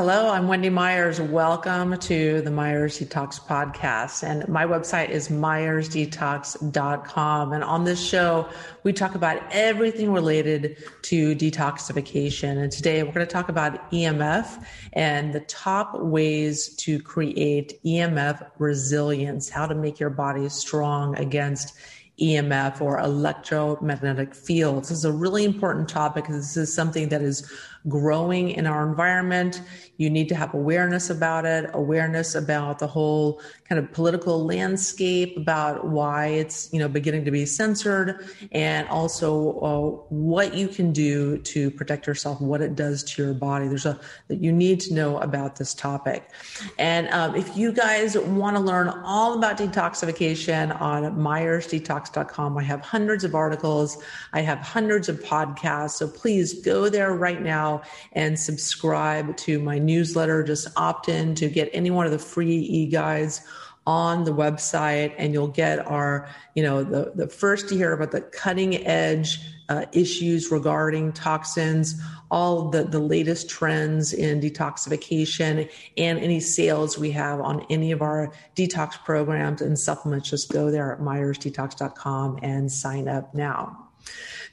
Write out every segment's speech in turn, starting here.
Hello, I'm Wendy Myers. Welcome to the Myers Detox podcast. And my website is myersdetox.com. And on this show, we talk about everything related to detoxification. And today we're going to talk about EMF and the top ways to create EMF resilience, how to make your body strong against EMF or electromagnetic fields. This is a really important topic. This is something that is growing in our environment. You need to have awareness about it, awareness about the whole kind of political landscape, about why it's you know beginning to be censored, and also uh, what you can do to protect yourself, what it does to your body. There's a that you need to know about this topic. And um, if you guys want to learn all about detoxification on MyersDetox.com, I have hundreds of articles, I have hundreds of podcasts. So please go there right now and subscribe to my newsletter. Just opt in to get any one of the free e-guides on the website and you'll get our, you know, the, the first to hear about the cutting edge uh, issues regarding toxins, all the, the latest trends in detoxification and any sales we have on any of our detox programs and supplements. Just go there at myersdetox.com and sign up now.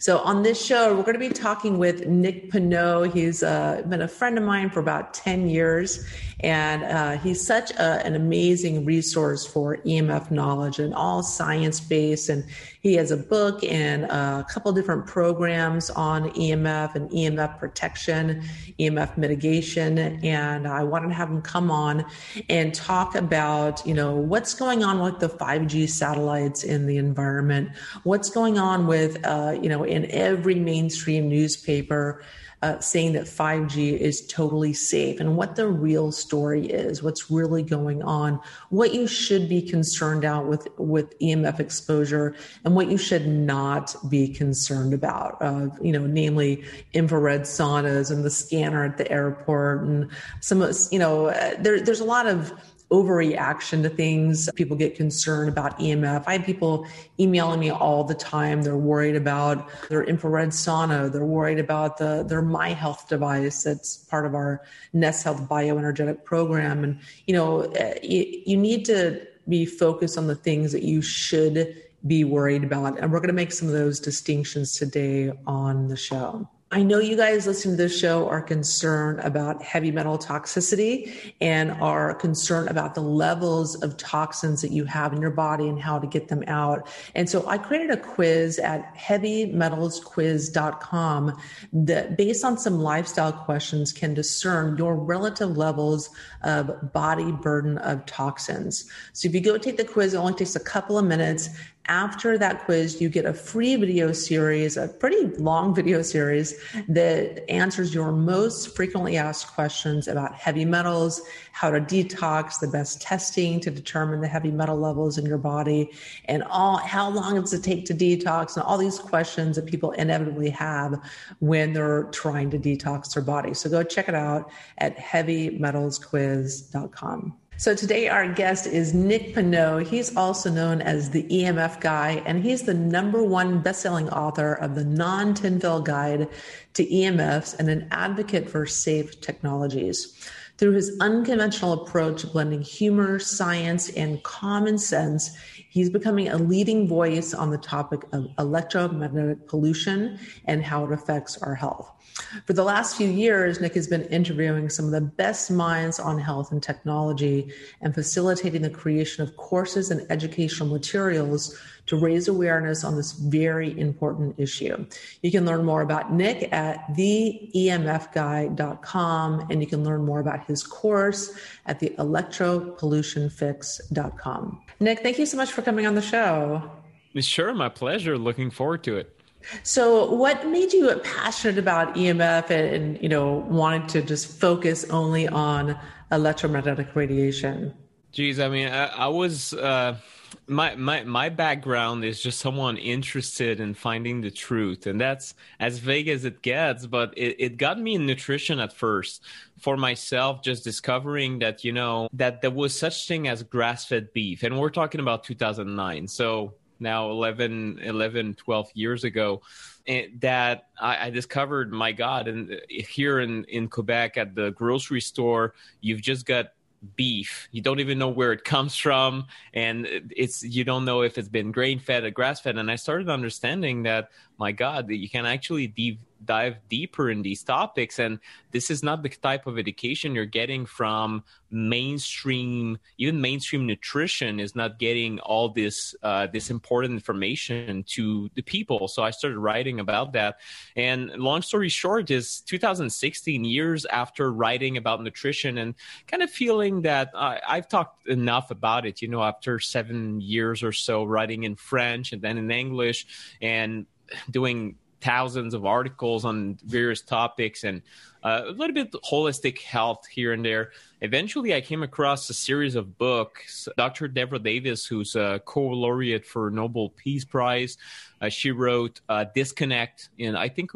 So on this show, we're going to be talking with Nick Pineault. He's uh, been a friend of mine for about 10 years, and uh, he's such a, an amazing resource for EMF knowledge and all science based. And he has a book and a couple different programs on EMF and EMF protection, EMF mitigation. And I wanted to have him come on and talk about, you know, what's going on with the 5G satellites in the environment, what's going on with, uh, you know, in every mainstream newspaper uh, saying that 5G is totally safe and what the real story is, what's really going on, what you should be concerned about with, with EMF exposure and what you should not be concerned about, uh, you know, namely infrared saunas and the scanner at the airport and some, you know, uh, there, there's a lot of overreaction to things. People get concerned about EMF. I have people emailing me all the time. They're worried about their infrared sauna. They're worried about the their miHealth device that's part of our NES Health bioenergetic program. And you know, eh, you, you need to be focused on the things that you should be worried about. And we're going to make some of those distinctions today on the show. I know you guys listening to this show are concerned about heavy metal toxicity and are concerned about the levels of toxins that you have in your body and how to get them out. And so I created a quiz at heavymetalsquiz.com that based on some lifestyle questions can discern your relative levels of body burden of toxins. So if you go take the quiz, it only takes a couple of minutes after that quiz, you get a free video series, a pretty long video series that answers your most frequently asked questions about heavy metals, how to detox, the best testing to determine the heavy metal levels in your body, and all how long does it take to detox, and all these questions that people inevitably have when they're trying to detox their body. So go check it out at heavymetalsquiz.com. So today our guest is Nick Pineault. He's also known as the EMF guy, and he's the number one best-selling author of the non-Tinfoil Guide to EMFs and an advocate for safe technologies. Through his unconventional approach, blending humor, science, and common sense, he's becoming a leading voice on the topic of electromagnetic pollution and how it affects our health. For the last few years, Nick has been interviewing some of the best minds on health and technology and facilitating the creation of courses and educational materials to raise awareness on this very important issue. You can learn more about Nick at theemfguy.com and you can learn more about his course at the electropollutionfix.com. Nick, thank you so much for coming on the show. Sure, my pleasure. Looking forward to it. So, what made you passionate about EMF and, and, you know wanted to just focus only on electromagnetic radiation? Geez, I mean, I, I was uh, my my my background is just someone interested in finding the truth, and that's as vague as it gets. But it, it got me in nutrition at first for myself, just discovering that you know that there was such thing as grass fed beef, and we're talking about 2009. So now 11, 11 12 years ago that I, I, discovered, my God, and here in, in Quebec at the grocery store, you've just got beef. You don't even know where it comes from, and it's you don't know if it's been grain fed or grass fed. And I started understanding that, my God, that you can actually de- dive deeper in these topics. And this is not the type of education you're getting from mainstream, even mainstream nutrition is not getting all this uh, this important information to the people. So I started writing about that. And long story short, is 2016 years after writing about nutrition and kind of feeling that I've talked enough about it. You know, after seven years or so writing in French and then in English and doing thousands of articles on various topics and uh, a little bit holistic health here and there. Eventually, I came across a series of books. Dr. Devra Davis, who's a co-laureate for Nobel Peace Prize, uh, she wrote uh, Disconnect in I think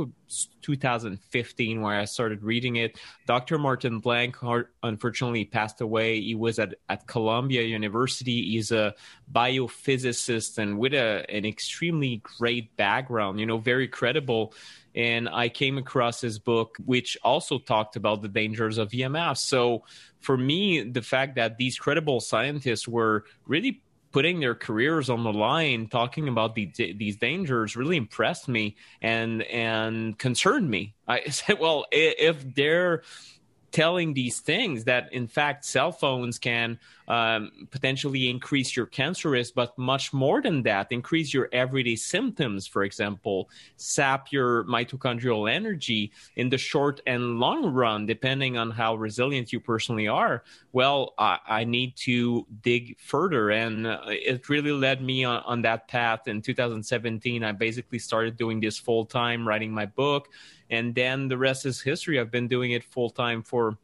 2015, where I started reading it. Dr. Martin Blank unfortunately passed away. He was at, at Columbia University. He's a biophysicist and with a, an extremely great background. You know, very credible and I came across his book, which also talked about the dangers of EMF. So for me, the fact that these credible scientists were really putting their careers on the line, talking about the, these dangers, really impressed me and and concerned me. I said, well, if they're telling these things that in fact cell phones can um, potentially increase your cancer risk but much more than that increase your everyday symptoms. For example sap your mitochondrial energy in the short and long run depending on how resilient you personally are. Well i, I need to dig further and uh, it really led me on, on that path. In 2017 i basically started doing this full time writing my book and then the rest is history. I've been doing it full time for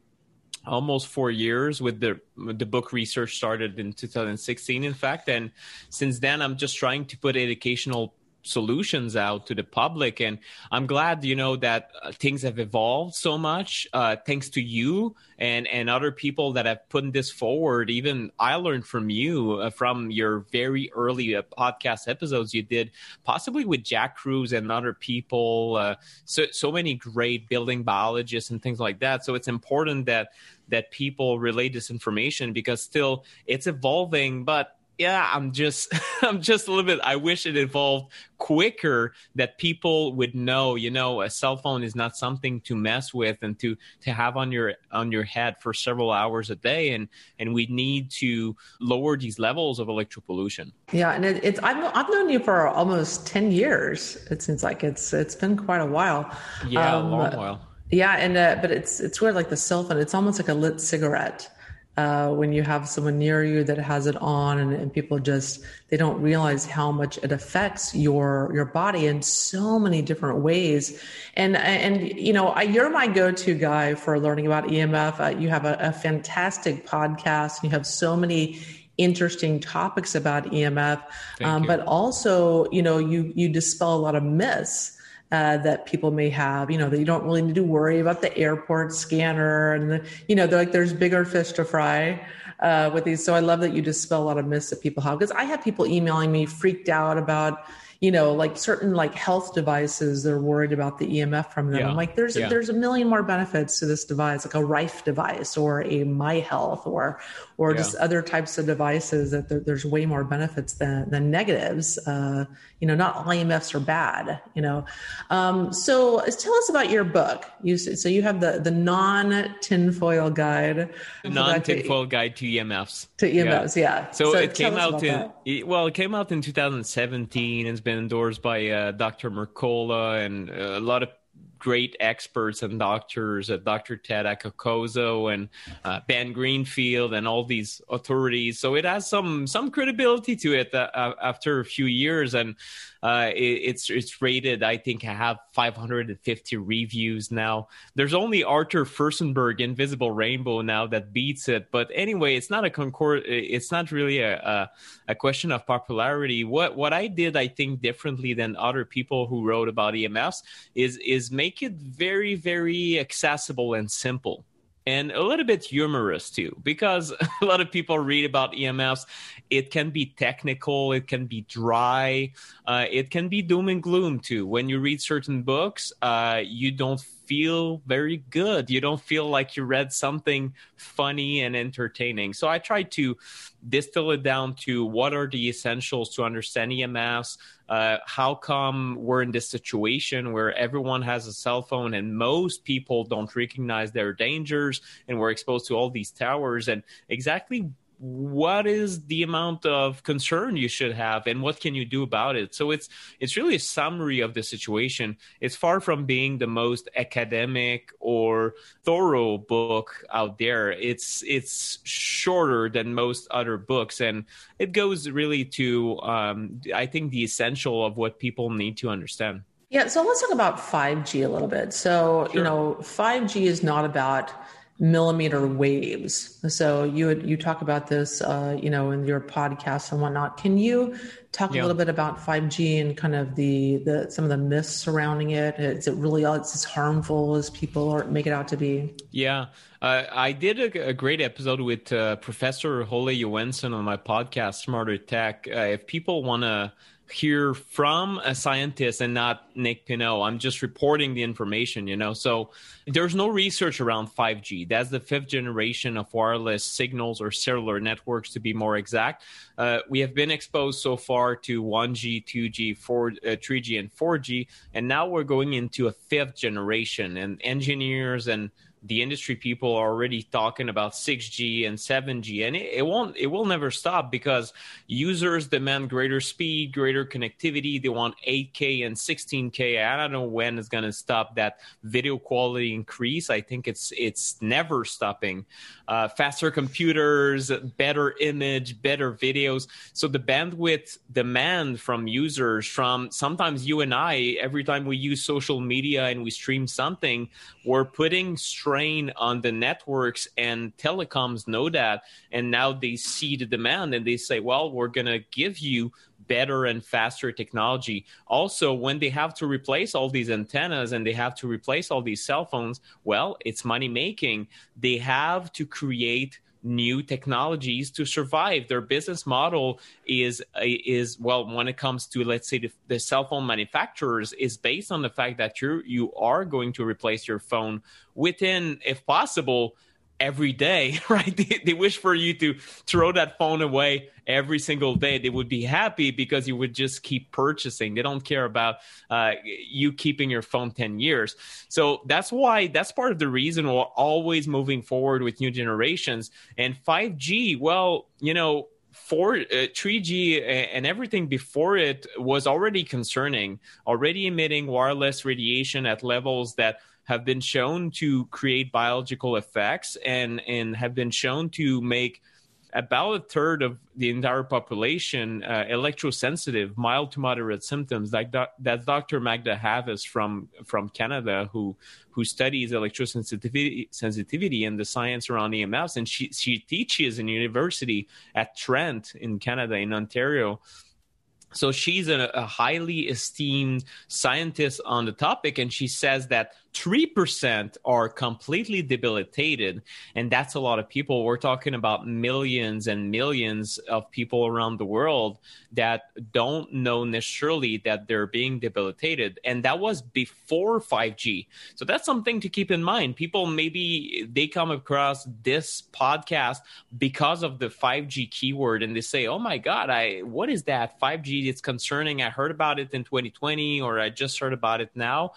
almost four years with the the book research started in 2016 in fact. And since then i'm just trying to put educational solutions out to the public. And i'm glad you know that uh, things have evolved so much uh, thanks to you and and other people that have put this forward. Even i learned from you uh, from your very early uh, podcast episodes you did possibly with jack kruse and other people uh, so so many great building biologists and things like that. So it's important that that people relay this information because still it's evolving but yeah, I'm just I'm just a little bit I wish it evolved quicker that people would know, you know, a cell phone is not something to mess with and to to have on your on your head for several hours a day and and we need to lower these levels of electro pollution Yeah, and it, it's I've I've known you for almost 10 years. It seems like it's it's been quite a while. Yeah, um, a long while. Yeah, and uh, but it's it's weird like the cell phone. It's almost like a lit cigarette uh, when you have someone near you that has it on and, and, people just they don't realize how much it affects your your body in so many different ways. And and you know I, you're my go-to guy for learning about emf uh, you have a, a fantastic podcast and you have so many interesting topics about emf um, but also you know you you dispel a lot of myths uh, that people may have, you know, that you don't really need to worry about the airport scanner and the, you know, they're like there's bigger fish to fry uh, with these. So I love that you dispel a lot of myths that people have because I have people emailing me freaked out about you know, like certain like health devices, they're worried about the EMF from them. Yeah. I'm like, there's yeah. there's a million more benefits to this device, like a Rife device or a miHealth or or yeah. just other types of devices that there, there's way more benefits than than negatives. Uh, you know, not all EMFs are bad. You know, um, so tell us about your book. You so you have the the non tinfoil guide, the non tinfoil guide to EMFs. To EMFs, yeah. So, so, it came out in it, well, it came out in 2017. It's been endorsed by uh, Dr. Mercola and uh, a lot of great experts and doctors, uh, Dr. Ted Achacoso and uh, Ben Greenfield and all these authorities. So it has some some credibility to it uh, after a few years, and uh, it, it's it's rated. I think I have 550 reviews now. There's only Arthur Firstenberg, Invisible Rainbow, now that beats it. But anyway, it's not a concord. It's not really a, a a question of popularity. What what I did, I think, differently than other people who wrote about EMFs is is make make it very, very accessible and simple. and a little bit humorous too, because a lot of people read about EMFs. It can be technical, it can be dry, uh, it can be doom and gloom too. When you read certain books, uh, you don't feel very good. You don't feel like you read something funny and entertaining. So I try to distill it down to what are the essentials to understand EMFs. Uh, how come we're in this situation where everyone has a cell phone and most people don't recognize their dangers and we're exposed to all these towers? And exactly what is the amount of concern you should have and what can you do about it? So it's it's really a summary of the situation. It's far from being the most academic or thorough book out there. It's it's shorter than most other books. And it goes really to um, i think the essential of what people need to understand. Yeah so let's talk about 5g a little bit. So sure. you know 5g is not about millimeter waves. So you you talk about this, uh, you know, in your podcast and whatnot. Can you talk yeah. a little bit about 5G and kind of the the some of the myths surrounding it? Is it really it's as harmful as people are, make it out to be? Yeah. Uh, I did a, a, great episode with uh, Professor Olle Johansson on my podcast, Smarter Tech. Uh, if people want to hear from a scientist and not Nick Pineault. I'm just reporting the information, you know. So there's no research around 5G. That's the fifth generation of wireless signals or cellular networks, to be more exact. Uh, we have been exposed so far to 1G, 2G, 4, uh, 3G, and 4G, and now we're going into a fifth generation. And engineers and the industry people are already talking about 6G and 7G, and it, it, won't, it will never stop because users demand greater speed, greater connectivity. They want 8K and 16K. I don't know when it's going to stop that video quality increase. I think it's it's never stopping. Uh, faster computers, better image, better videos. So the bandwidth demand from users, from sometimes you and I, every time we use social media and we stream something, we're putting strain on the networks and telecoms know that and now they see the demand and they say well we're going to give you better and faster technology. Also when they have to replace all these antennas and they have to replace all these cell phones well it's money making they have to create new technologies to survive. Their business model is is well when it comes to let's say the, the, cell phone manufacturers is based on the fact that you you are going to replace your phone within, if possible, every day, right? They, they, wish for you to throw that phone away every single day. They would be happy because you would just keep purchasing. They don't care about uh, you keeping your phone 10 years. So that's why, that's part of the reason we're always moving forward with new generations. And 5G, well, you know, for uh, 3G and everything before it was already concerning, already emitting wireless radiation at levels that have been shown to create biological effects and and have been shown to make about a third of the entire population uh, electrosensitive, mild to moderate symptoms. Like do- that's Dr. Magda Havas from from Canada, who who studies electrosensitivity sensitivity and the science around EMFs, and she she teaches in university at Trent in Canada in Ontario. So she's a, a highly esteemed scientist on the topic, and she says that 3% are completely debilitated. And that's a lot of people. We're talking about millions and millions of people around the world that don't know necessarily that they're being debilitated. And that was before 5G. So that's something to keep in mind. People maybe they come across this podcast because of the 5G keyword and they say, oh my God, I what is that? 5G, it's concerning. I heard about it in 2020 or I just heard about it now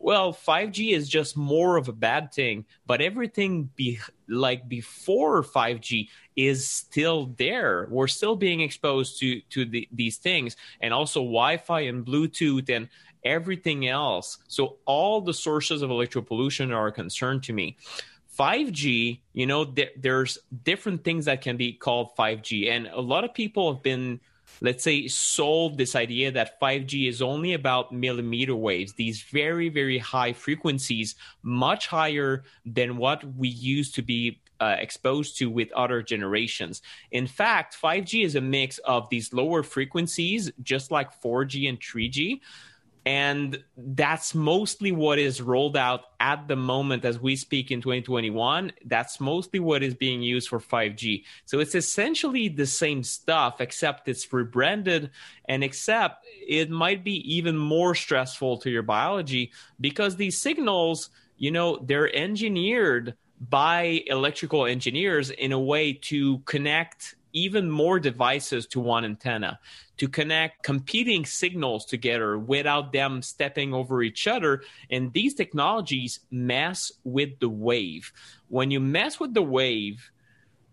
well 5g is just more of a bad thing but everything be like before 5g is still there. We're still being exposed to to the, these things and also wi-fi and bluetooth and everything else. So all the sources of electropollution are a concern to me. 5g you know th- there's different things that can be called 5g and a lot of people have been let's say, solve this idea that 5G is only about millimeter waves, these very, very high frequencies, much higher than what we used to be uh, exposed to with other generations. In fact, 5G is a mix of these lower frequencies, just like 4G and 3G, and that's mostly what is rolled out at the moment as we speak in 2021 that's mostly what is being used for 5g so it's essentially the same stuff except it's rebranded and except it might be even more stressful to your biology because these signals you know they're engineered by electrical engineers in a way to connect even more devices to one antenna to connect competing signals together without them stepping over each other. And these technologies mess with the wave. When you mess with the wave,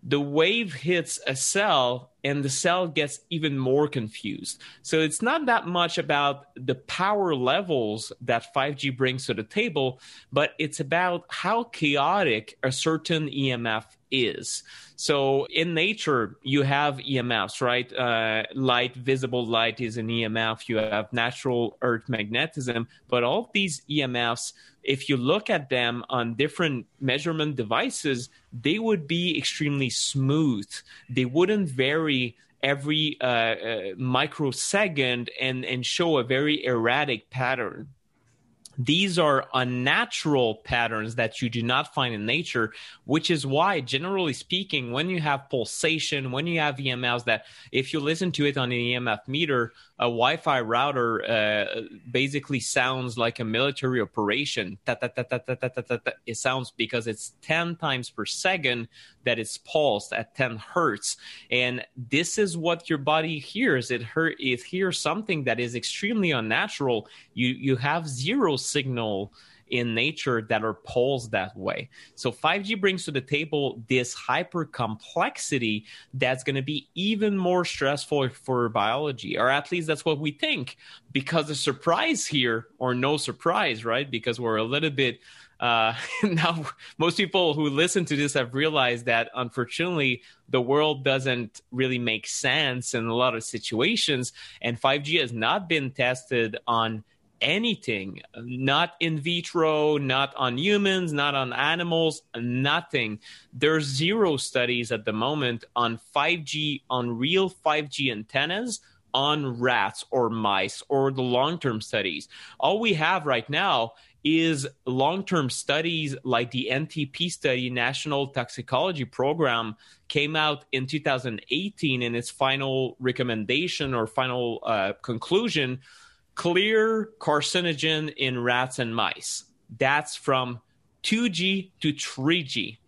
the wave hits a cell and the cell gets even more confused. So it's not that much about the power levels that 5G brings to the table, but it's about how chaotic a certain EMF is. So in nature, you have EMFs, right? Uh, light, visible light is an EMF. You have natural earth magnetism, but all these EMFs if you look at them on different measurement devices, they would be extremely smooth. They wouldn't vary every uh, uh, microsecond and, and show a very erratic pattern. These are unnatural patterns that you do not find in nature, which is why, generally speaking, when you have pulsation, when you have EMFs, that if you listen to it on an EMF meter, a Wi-Fi router uh, basically sounds like a military operation. It sounds because it's 10 times per second that it's pulsed at 10 hertz. And this is what your body hears. It, hear, it hears something that is extremely unnatural. You, you have zero signal in nature that are pulsed that way. So 5G brings to the table this hyper complexity that's going to be even more stressful for biology, or at least that's what we think. Because the surprise here, or no surprise, right? Because we're a little bit uh, now most people who listen to this have realized that unfortunately the world doesn't really make sense in a lot of situations and 5g has not been tested on anything, not in vitro, not on humans, not on animals, nothing. There's zero studies at the moment on 5G, on real 5G antennas on rats or mice or the long term studies. All we have right now is long term studies like the NTP study, National Toxicology Program, came out in 2018 in its final recommendation or final uh, conclusion clear carcinogen in rats and mice. That's from 2G to 3G.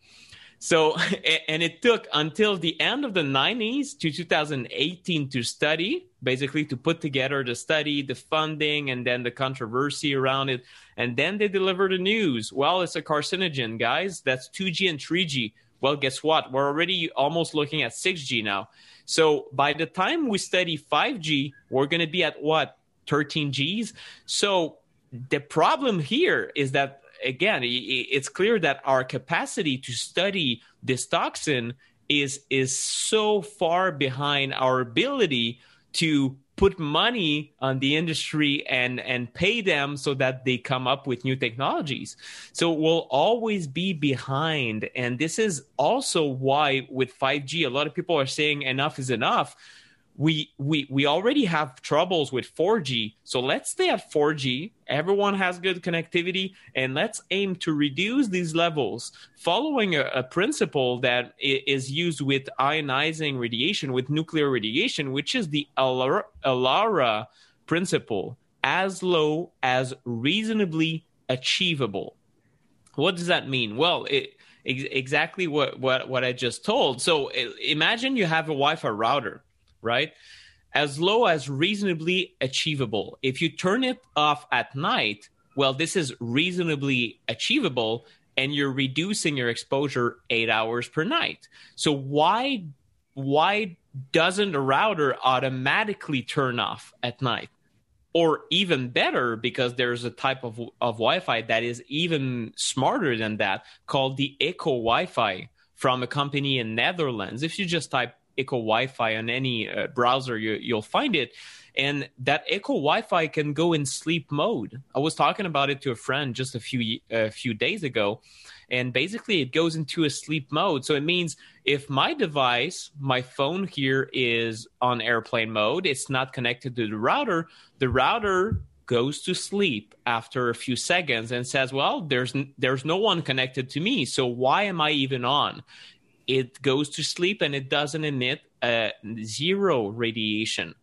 So, and it took until the end of the 90s to 2018 to study, basically to put together the study, the funding, and then the controversy around it. And then they delivered the news. Well, it's a carcinogen, guys. That's 2G and 3G. Well, guess what? We're already almost looking at 6G now. So by the time we study 5G, we're going to be at what? 13 Gs. So the problem here is that again, it's clear that our capacity to study this toxin is is so far behind our ability to put money on the industry and and pay them so that they come up with new technologies. So we'll always be behind. And this is also why with 5g a lot of people are saying enough is enough we we we already have troubles with 4G. So let's stay at 4G. Everyone has good connectivity, and let's aim to reduce these levels, following a, a principle that is used with ionizing radiation, with nuclear radiation, which is the ALARA principle, as low as reasonably achievable. What does that mean? Well, it, exactly what, what what I just told. So imagine you have a Wi-Fi router right? As low as reasonably achievable. If you turn it off at night, well, this is reasonably achievable and you're reducing your exposure eight hours per night. So why why doesn't a router automatically turn off at night? Or even better, because there's a type of, of Wi-Fi that is even smarter than that, called the Echo Wi-Fi from a company in Netherlands. If you just type Echo Wi-Fi on any uh, browser, you, you'll find it. And that Echo Wi-Fi can go in sleep mode. I was talking about it to a friend just a few a few days ago, and basically it goes into a sleep mode. So it means if my device, my phone here is on airplane mode, it's not connected to the router. The router goes to sleep after a few seconds and says, "Well, there's there's no one connected to me, so why am I even on?" It goes to sleep and it doesn't emit uh, zero radiation.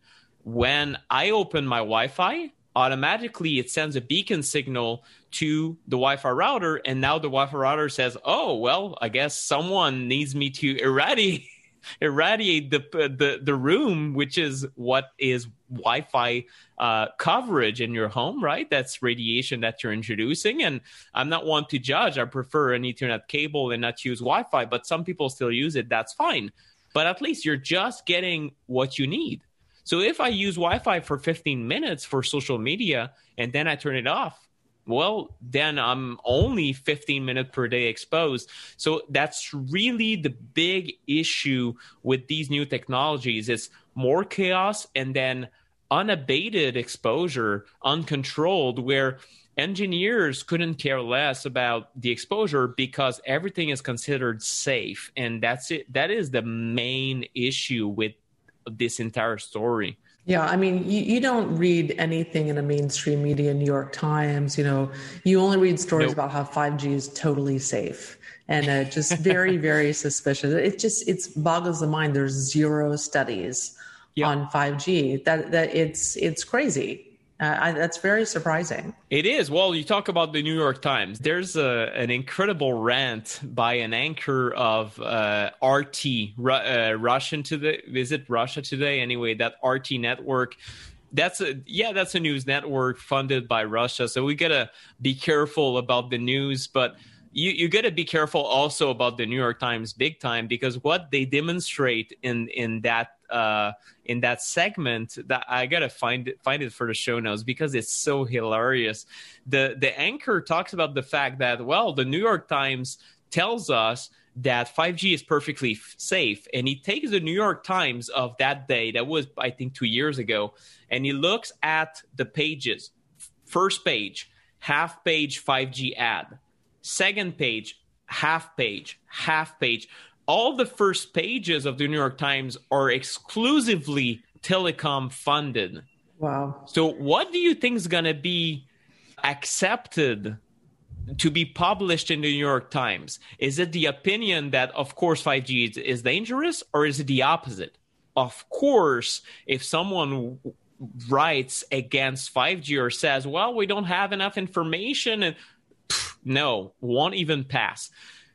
When I open my Wi-Fi, automatically it sends a beacon signal to the Wi-Fi router, and now the Wi-Fi router says, "Oh, well, I guess someone needs me to irradiate." Irradiate the the the room, which is what is Wi-Fi uh, coverage in your home, right? That's radiation that you're introducing. And I'm not one to judge. I prefer an Ethernet cable and not use Wi-Fi, but some people still use it. That's fine. But at least you're just getting what you need. So if I use Wi-Fi for 15 minutes for social media and then I turn it off, well, then I'm only 15 minutes per day exposed. So that's really the big issue with these new technologies. It's more chaos and then unabated exposure, uncontrolled, where engineers couldn't care less about the exposure because everything is considered safe. And that's it. That is the main issue with this entire story. Yeah, I mean, you, you don't read anything in a mainstream media, New York Times, you know, you only read stories nope. about how 5G is totally safe and uh, just very, very suspicious. It just, it boggles the mind. There's zero studies yep. on 5G that, that it's, it's crazy. Uh, I, that's very surprising. It is. Well, you talk about the New York Times. There's a, an incredible rant by an anchor of uh, RT, uh, Russian visit Russia today. Anyway, that RT network. That's a yeah, that's a news network funded by Russia. So we gotta be careful about the news, but you you got to be careful also about the New York Times big time because what they demonstrate in in that uh, in that segment that I gotta find it find it for the show notes because it's so hilarious. The the anchor talks about the fact that well, the New York Times tells us that 5G is perfectly f- safe, and he takes the New York Times of that day, that was I think two years ago, and he looks at the pages. First page, half page 5G ad. Second page, half page, half page all the first pages of the New York Times are exclusively telecom funded. Wow. So, what do you think is going to be accepted to be published in the New York Times? Is it the opinion that, of course, 5G is, is dangerous, or is it the opposite? Of course, if someone writes against 5G or says, well, we don't have enough information, and pff, no, won't even pass.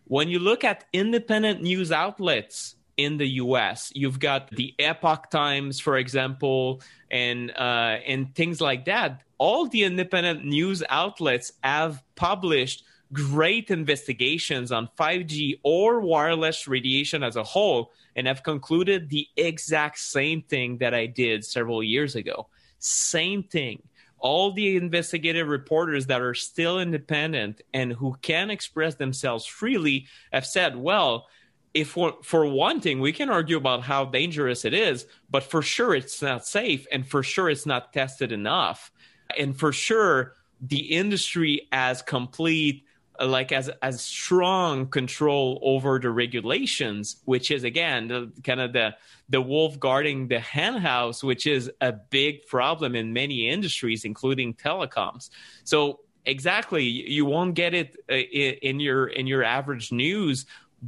When you look at independent news outlets in the US, you've got the Epoch Times, for example, and uh, and things like that. All the independent news outlets have published great investigations on 5G or wireless radiation as a whole and have concluded the exact same thing that I did several years ago. Same thing all the investigative reporters that are still independent and who can express themselves freely have said, well, if for, for one thing, we can argue about how dangerous it is, but for sure it's not safe and for sure it's not tested enough. And for sure, the industry as complete like as as strong control over the regulations which is again the, kind of the the wolf guarding the hen house which is a big problem in many industries including telecoms. So exactly you won't get it uh, in your in your average news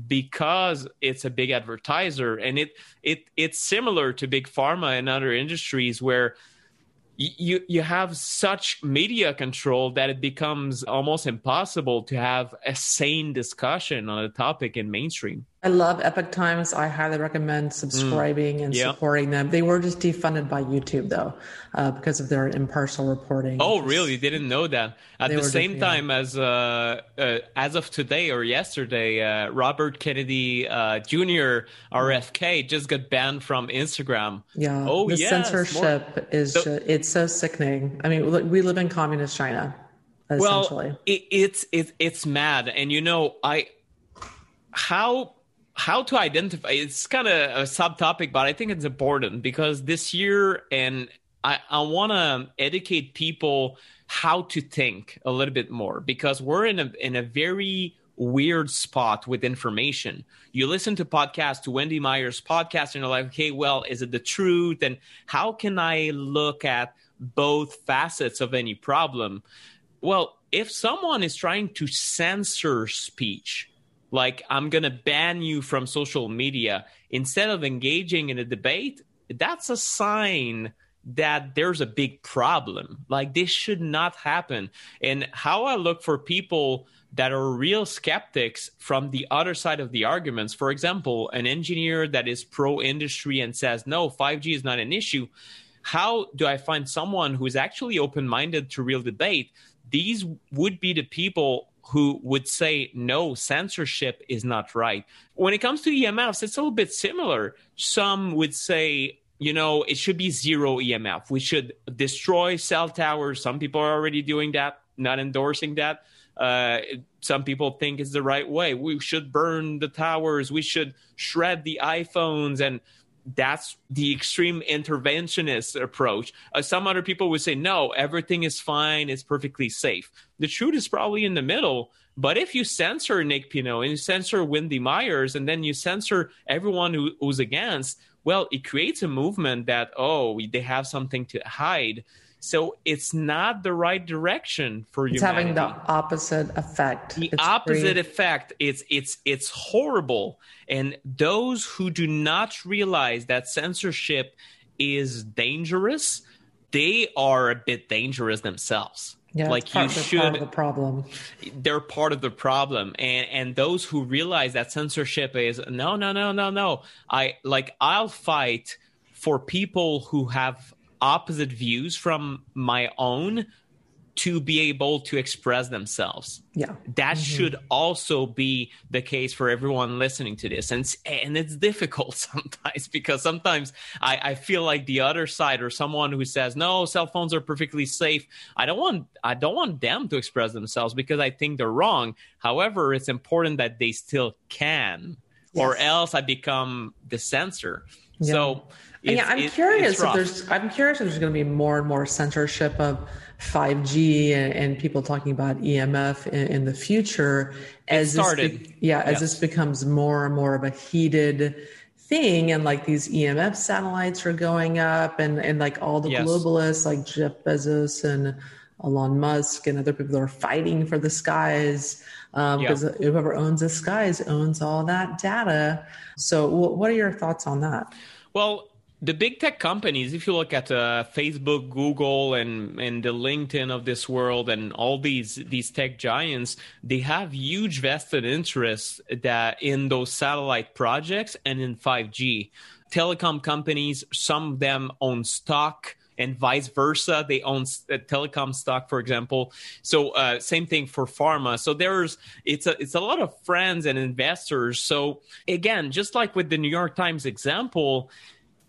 because it's a big advertiser. And it it it's similar to big pharma and other industries where you you have such media control that it becomes almost impossible to have a sane discussion on a topic in mainstream. I love Epoch Times. I highly recommend subscribing mm. and yep. supporting them. They were just defunded by YouTube though, uh, because of their impartial reporting. Oh, really? Didn't know that. At they the same time as uh, uh, as of today or yesterday, uh, Robert Kennedy uh, Jr. RFK just got banned from Instagram. Yeah. Oh, the yes, censorship more. is so, just, it's so sickening. I mean, we live in communist China. Well, it, it's it's it's mad, and you know, I how how to identify it's kind of a subtopic but i think it's important because this year and i, I want to educate people how to think a little bit more because we're in a in a very weird spot with information you listen to podcasts to wendy myers podcast and you're like okay well is it the truth and how can i look at both facets of any problem. Well, if someone is trying to censor speech, like I'm going to ban you from social media instead of engaging in a debate, that's a sign that there's a big problem. Like this should not happen. And how I look for people that are real skeptics from the other side of the arguments. For example, an engineer that is pro industry and says, no, 5G is not an issue. How do I find someone who is actually open minded to real debate? These would be the people who would say no censorship is not right when it comes to emfs it's a little bit similar some would say you know, it should be zero EMF. We should destroy cell towers. Some people are already doing that, not endorsing that. Uh, some people think it's the right way. We should burn the towers. We should shred the iPhones. And that's the extreme interventionist approach. Uh, some other people would say, no, everything is fine. It's perfectly safe. The truth is probably in the middle. But if you censor Nick Pineault and you censor Wendy Myers and then you censor everyone who, who's against, well, it creates a movement that, oh, they have something to hide. So it's not the right direction for you. it's humanity. having the opposite effect. The it's opposite effect. It's it's it's horrible. And those who do not realize that censorship is dangerous, they are a bit dangerous themselves. Yeah, like you should part of the problem. They're part of the problem, and and those who realize that censorship is no, no, no, no, no. I like I'll fight for people who have opposite views from my own to be able to express themselves. Yeah. That mm-hmm. should also be the case for everyone listening to this. And and it's difficult sometimes because sometimes I, I feel like the other side or someone who says, no, cell phones are perfectly safe. I don't want I don't want them to express themselves because I think they're wrong. However, it's important that they still can. Yes. Or else I become the censor. Yeah. So yeah, I'm curious if there's I'm curious if there's going to be more and more censorship of 5G and, and people talking about EMF in, in the future as started. This, yeah, as yes. this becomes more and more of a heated thing and like these EMF satellites are going up and and like all the yes. globalists like Jeff Bezos and Elon Musk and other people are fighting for the skies um, because whoever owns the skies owns all that data. So, what are your thoughts on that? Well, the big tech companies, if you look at uh, Facebook, Google, and and the LinkedIn of this world, and all these these tech giants, they have huge vested interests that in those satellite projects and in 5G. Telecom companies, some of them own stock and vice versa. They own uh, telecom stock, for example. So uh, same thing for pharma. So there's it's a it's a lot of friends and investors. So again, just like with the New York Times example,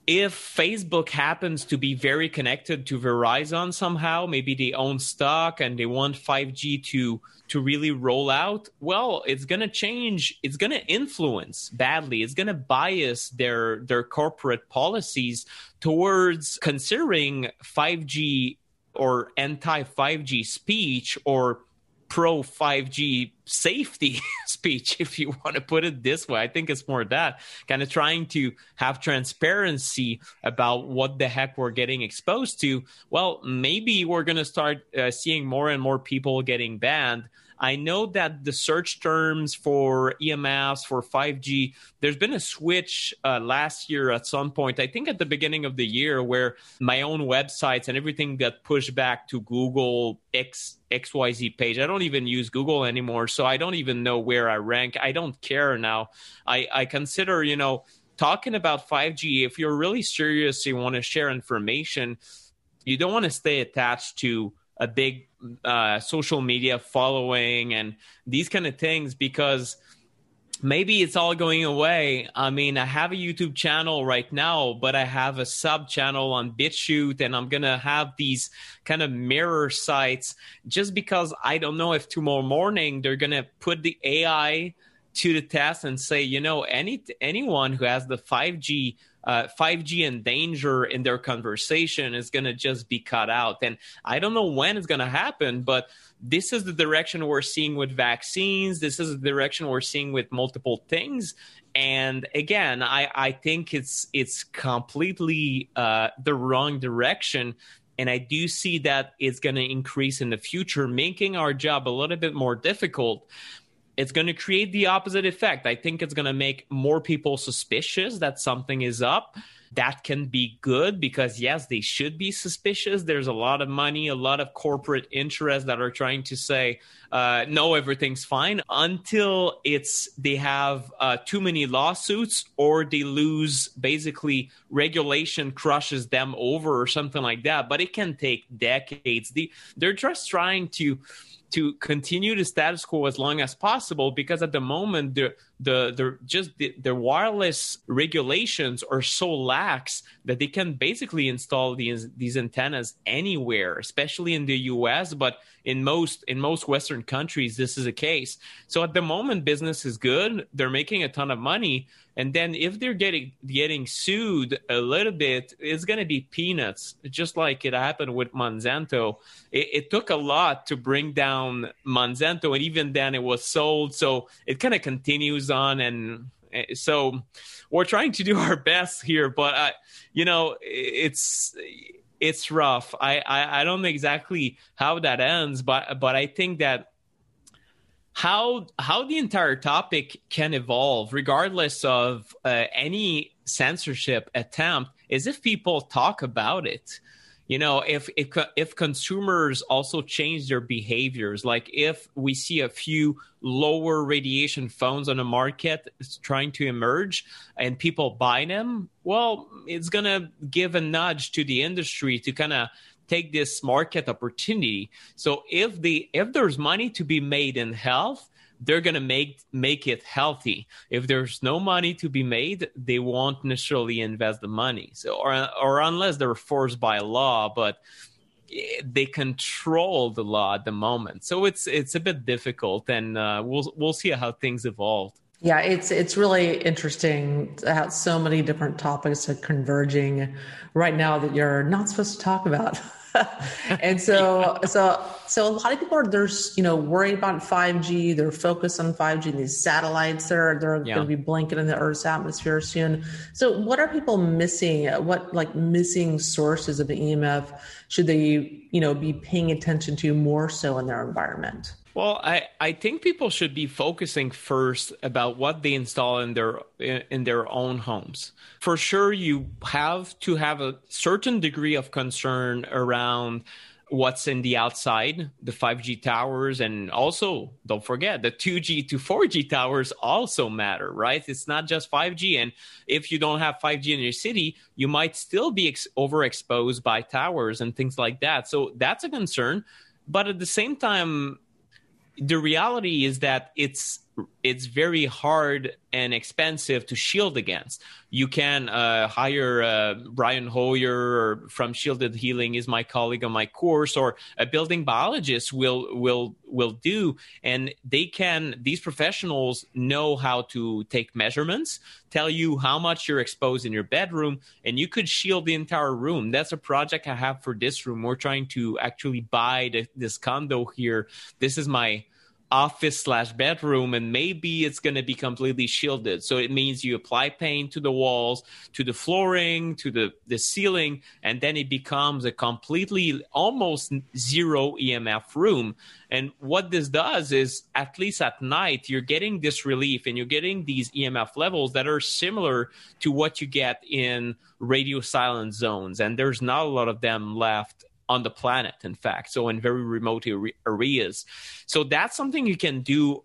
if Facebook happens to be very connected to Verizon somehow, maybe they own stock and they want 5G to to really roll out, well, it's going to change, it's going to influence badly. It's going to bias their their corporate policies towards considering 5G or anti 5G speech or pro 5G safety speech, if you want to put it this way. I think it's more that kind of trying to have transparency about what the heck we're getting exposed to. Well, maybe we're going to start uh, seeing more and more people getting banned I know that the search terms for EMFs for 5G, there's been a switch uh, last year at some point, I think at the beginning of the year, where my own websites and everything got pushed back to Google X XYZ page. I don't even use Google anymore, so I don't even know where I rank. I don't care now. I, I consider, you know, talking about 5G, if you're really serious, you want to share information, you don't want to stay attached to a big uh, social media following and these kind of things because maybe it's all going away. I mean, I have a YouTube channel right now, but I have a sub channel on BitChute, and I'm gonna have these kind of mirror sites just because I don't know if tomorrow morning they're gonna put the AI to the test and say, you know, any anyone who has the 5G uh, 5G and danger in their conversation is going to just be cut out. And I don't know when it's going to happen, but this is the direction we're seeing with vaccines. This is the direction we're seeing with multiple things. And again, I, I think it's it's completely uh, the wrong direction and I do see that it's going to increase in the future, making our job a little bit more difficult. It's going to create the opposite effect. I think it's going to make more people suspicious that something is up. That can be good because yes they should be suspicious. There's a lot of money a lot of corporate interests that are trying to say uh, no everything's fine until it's they have uh, too many lawsuits or they lose basically regulation crushes them over or something like that. But it can take decades. The, they're just trying to to continue the status quo as long as possible because at the moment the the the just the, the wireless regulations are so lax that they can basically install these these antennas anywhere especially in the US but in most in most western countries this is the case. So at the moment business is good. They're making a ton of money. And then if they're getting getting sued a little bit it's going to be peanuts just like it happened with monsanto. It, it, took a lot to bring down monsanto and even then it was sold. So it kind of continues on and eh, so we're trying to do our best here but uh, you know it's it's rough. I, I i don't know exactly how that ends but but i think that how how the entire topic can evolve regardless of uh, any censorship attempt is if people talk about it you know if if if consumers also change their behaviors like if we see a few lower radiation phones on the market trying to emerge and people buy them well it's going to give a nudge to the industry to kind of take this market opportunity. So if the if there's money to be made in health, they're going to make make it healthy. If there's no money to be made, they won't necessarily invest the money. So or or unless they're forced by law, but they control the law at the moment. So it's it's a bit difficult, and uh, we'll we'll see how things evolve. Yeah, it's it's really interesting how so many different topics are converging right now that you're not supposed to talk about. and so so so a lot of people are there's you know worried about 5G. They're focused on 5G. And these satellites they're they're yeah. going to be blinking in the Earth's atmosphere soon. So what are people missing? What like missing sources of the EMF should they you know be paying attention to more so in their environment? Well, I, I think people should be focusing first about what they install in their in their own homes. For sure, you have to have a certain degree of concern around what's in the outside, the 5G towers, and also don't forget the 2G to 4G towers also matter, right? It's not just 5G. And if you don't have 5G in your city, you might still be ex- overexposed by towers and things like that. So that's a concern. But at the same time, the reality is that it's it's very hard and expensive to shield against. You can uh, hire uh, Brian Hoyer from Shielded Healing is my colleague on my course, or a building biologist will will will do, and they can. These professionals know how to take measurements, tell you how much you're exposed in your bedroom, and you could shield the entire room. That's a project I have for this room. We're trying to actually buy the, this condo here. This is my office slash bedroom and maybe it's going to be completely shielded. So it means you apply paint to the walls to the flooring to the, the ceiling and then it becomes a completely almost zero emf room. And what this does is at least at night you're getting this relief and you're getting these emf levels that are similar to what you get in radio silent zones. And there's not a lot of them left on the planet, in fact, so in very remote areas. So that's something you can do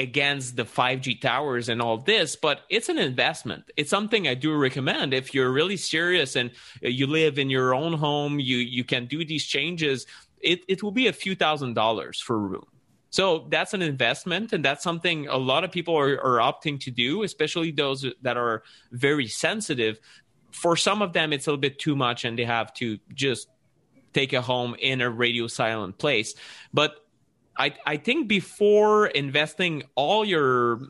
against the 5G towers and all this, but it's an investment. It's something I do recommend if you're really serious and you live in your own home, you you can do these changes. It it will be a few thousand dollars for a room. So that's an investment, and that's something a lot of people are, are opting to do, especially those that are very sensitive. For some of them, it's a little bit too much, and they have to just take a home in a radio silent place. But I, I think before investing all your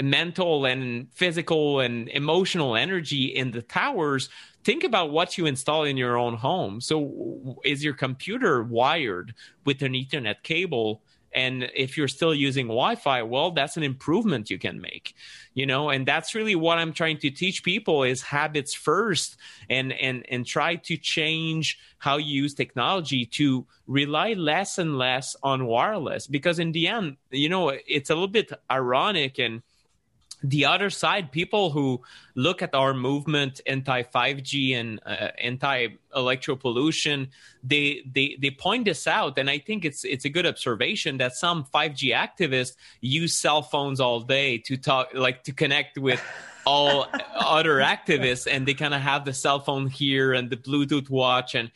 mental and physical and emotional energy in the towers, think about what you install in your own home. So, is your computer wired with an Ethernet cable? And if you're still using wi-fi well that's an improvement you can make you know? And that's really what i'm trying to teach people is habits first and and and try to change how you use technology to rely less and less on wireless. Because in the end you know it's a little bit ironic and the other side, people who look at our movement anti 5G and uh, anti electro pollution, they, they they point this out, and I think it's it's a good observation that some 5G activists use cell phones all day to talk, like to connect with all other activists, and they kind of have the cell phone here and the Bluetooth watch, and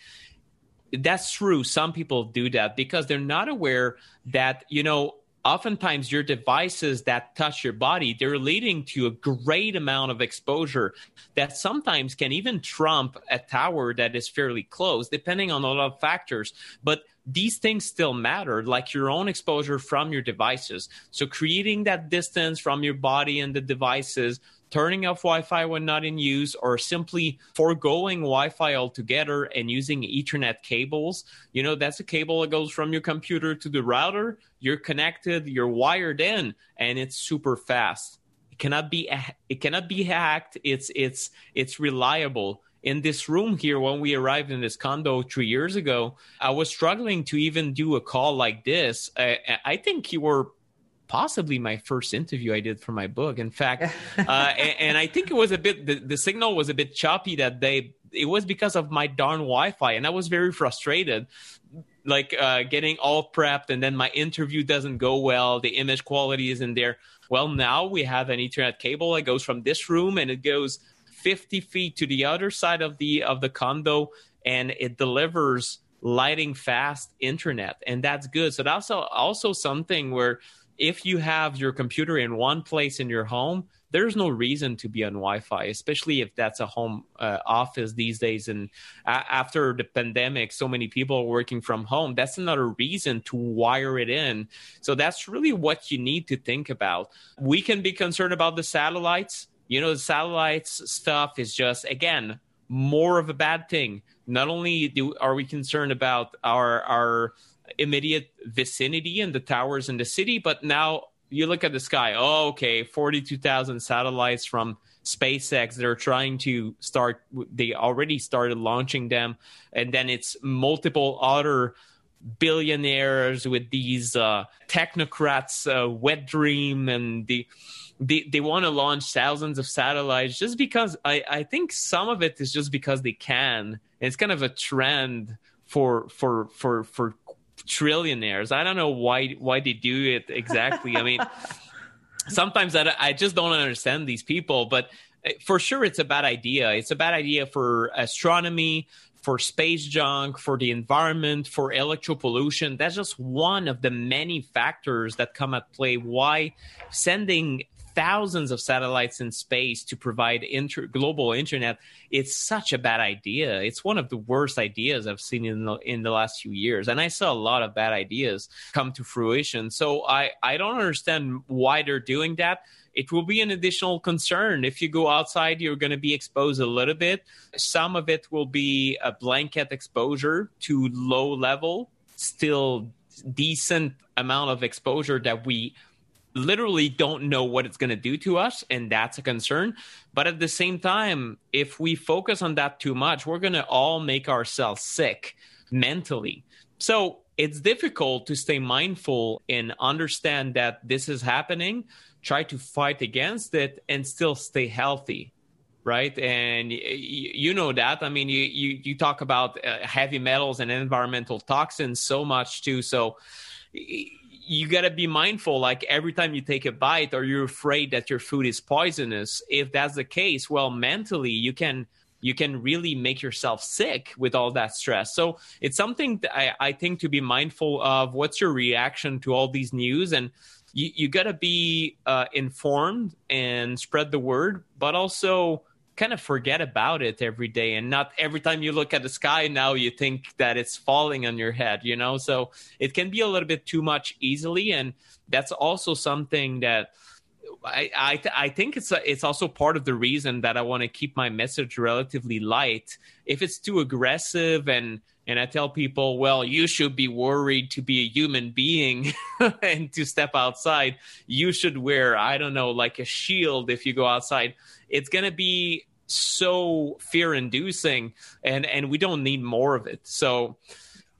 that's true. Some people do that because they're not aware that you know oftentimes your devices that touch your body they're leading to a great amount of exposure that sometimes can even trump a tower that is fairly close depending on a lot of factors. But these things still matter like your own exposure from your devices. So creating that distance from your body and the devices turning off Wi-Fi when not in use, or simply foregoing Wi-Fi altogether and using Ethernet cables. You know, that's a cable that goes from your computer to the router. You're connected, you're wired in, and it's super fast. It cannot be it cannot be hacked. It's it's it's reliable in this room here when we arrived in this condo three years ago i was struggling to even do a call like this i, I think you were possibly my first interview I did for my book. In fact, uh, and, and, I think it was a bit the, the signal was a bit choppy that day. It was because of my darn Wi-Fi, and I was very frustrated. Like uh, getting all prepped, and then my interview doesn't go well. The image quality isn't there. Well, now we have an Ethernet cable that goes from this room and it goes 50 feet to the other side of the of the condo, and it delivers lighting fast internet, and that's good. So that's also also something where if you have your computer in one place in your home, there's no reason to be on Wi-Fi, especially if that's a home uh, office these days. And a- after the pandemic, so many people are working from home. That's another reason to wire it in. So that's really what you need to think about. We can be concerned about the satellites. You know, the satellites stuff is just again more of a bad thing. Not only do are we concerned about our our immediate vicinity and the towers in the city, but now you look at the sky. Oh, okay, forty-two thousand satellites from SpaceX. They're trying to start. They already started launching them, and then it's multiple other billionaires with these uh, technocrats, uh, wet dream, and the they, they want to launch thousands of satellites just because I, I think some of it is just because they can. It's kind of a trend for for for for trillionaires. I don't know why why they do it exactly. I mean, sometimes I, I just don't understand these people, but eh, for sure it's a bad idea. It's a bad idea for astronomy, for space junk, for the environment, for electro pollution. That's just one of the many factors that come at play. Why sending thousands of satellites in space to provide inter- global internet it's such a bad idea it's one of the worst ideas i've seen in the, in the last few years and i saw a lot of bad ideas come to fruition so i i don't understand why they're doing that it will be an additional concern. If you go outside, you're going to be exposed a little bit. Some of it will be a blanket exposure to low level, still decent amount of exposure that we literally don't know what it's going to do to us and that's a concern. But at the same time if we focus on that too much we're going to all make ourselves sick mentally. So it's difficult to stay mindful and understand that this is happening try to fight against it and still stay healthy right? And you know that. I mean you you, you talk about uh, heavy metals and environmental toxins so much too. So you got to be mindful like every time you take a bite or you're afraid that your food is poisonous? If that's the case well mentally you can you can really make yourself sick with all that stress. So it's something that I, I think to be mindful of. What's your reaction to all these news? And you, you got to be uh, informed and spread the word but also kind of forget about it every day and not every time you look at the sky now you think that it's falling on your head you know so it can be a little bit too much easily and that's also something that I I, th- I think it's a, it's also part of the reason that I want to keep my message relatively light. If it's too aggressive and and I tell people, well, you should be worried to be a human being and to step outside. You should wear, I don't know, like a shield if you go outside. It's to be so fear inducing and and we don't need more of it. So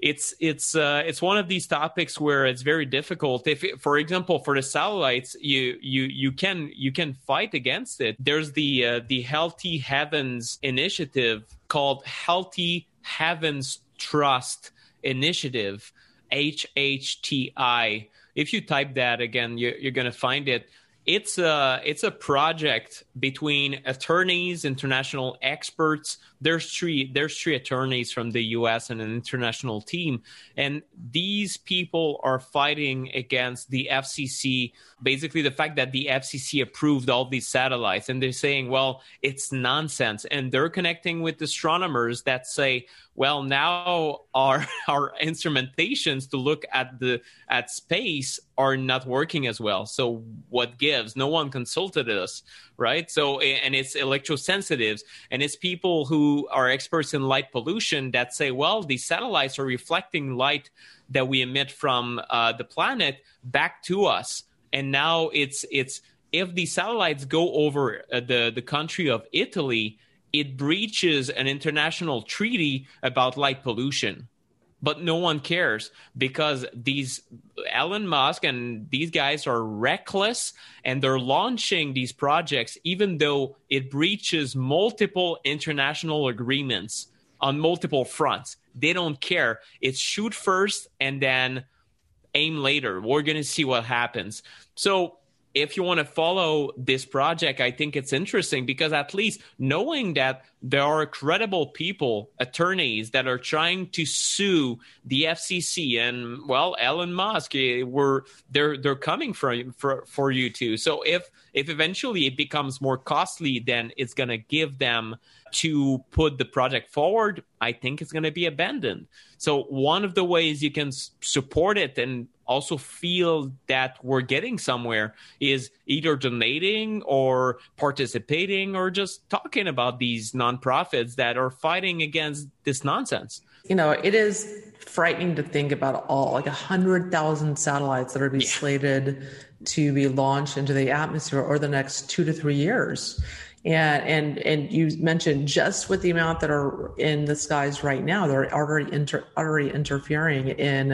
it's it's uh, it's one of these topics where it's very difficult. If, it, for example, for the satellites, you you you can you can fight against it. There's the uh, the Healthy Heavens initiative called Healthy Heavens Trust Initiative, HHTI. If you type that again, you're, you're going to find it it's a it's a project between attorneys, international experts. There's three there's three attorneys from the U.S. and an international team, and these people are fighting against the FCC. Basically, the fact that the FCC approved all these satellites, and they're saying, well, it's nonsense, and they're connecting with astronomers that say, well now our our instrumentations to look at the at space are not working as well. So what gives? No one consulted us right? So and it's electrosensitives and it's people who are experts in light pollution that say well these satellites are reflecting light that we emit from uh, the planet back to us. And now it's it's if these satellites go over uh, the the country of italy it breaches an international treaty about light pollution but no one cares because these Elon Musk and these guys are reckless and they're launching these projects even though it breaches multiple international agreements on multiple fronts. They don't care. It's shoot first and then aim later. We're going to see what happens. So if you want to follow this project, I think it's interesting because at least knowing that there are credible people, attorneys that are trying to sue the FCC and well, Elon Musk, eh, were they're they're coming for for for you too. So if if eventually it becomes more costly, then it's going to give them to put the project forward, I think it's going to be abandoned. So one of the ways you can support it and also feel that we're getting somewhere is either donating or participating or just talking about these nonprofits that are fighting against this nonsense. You know, it is frightening to think about all like a hundred thousand satellites that are be yeah. slated to be launched into the atmosphere over the next two to three years and and and you mentioned just with the amount that are in the skies right now they're already inter, already interfering in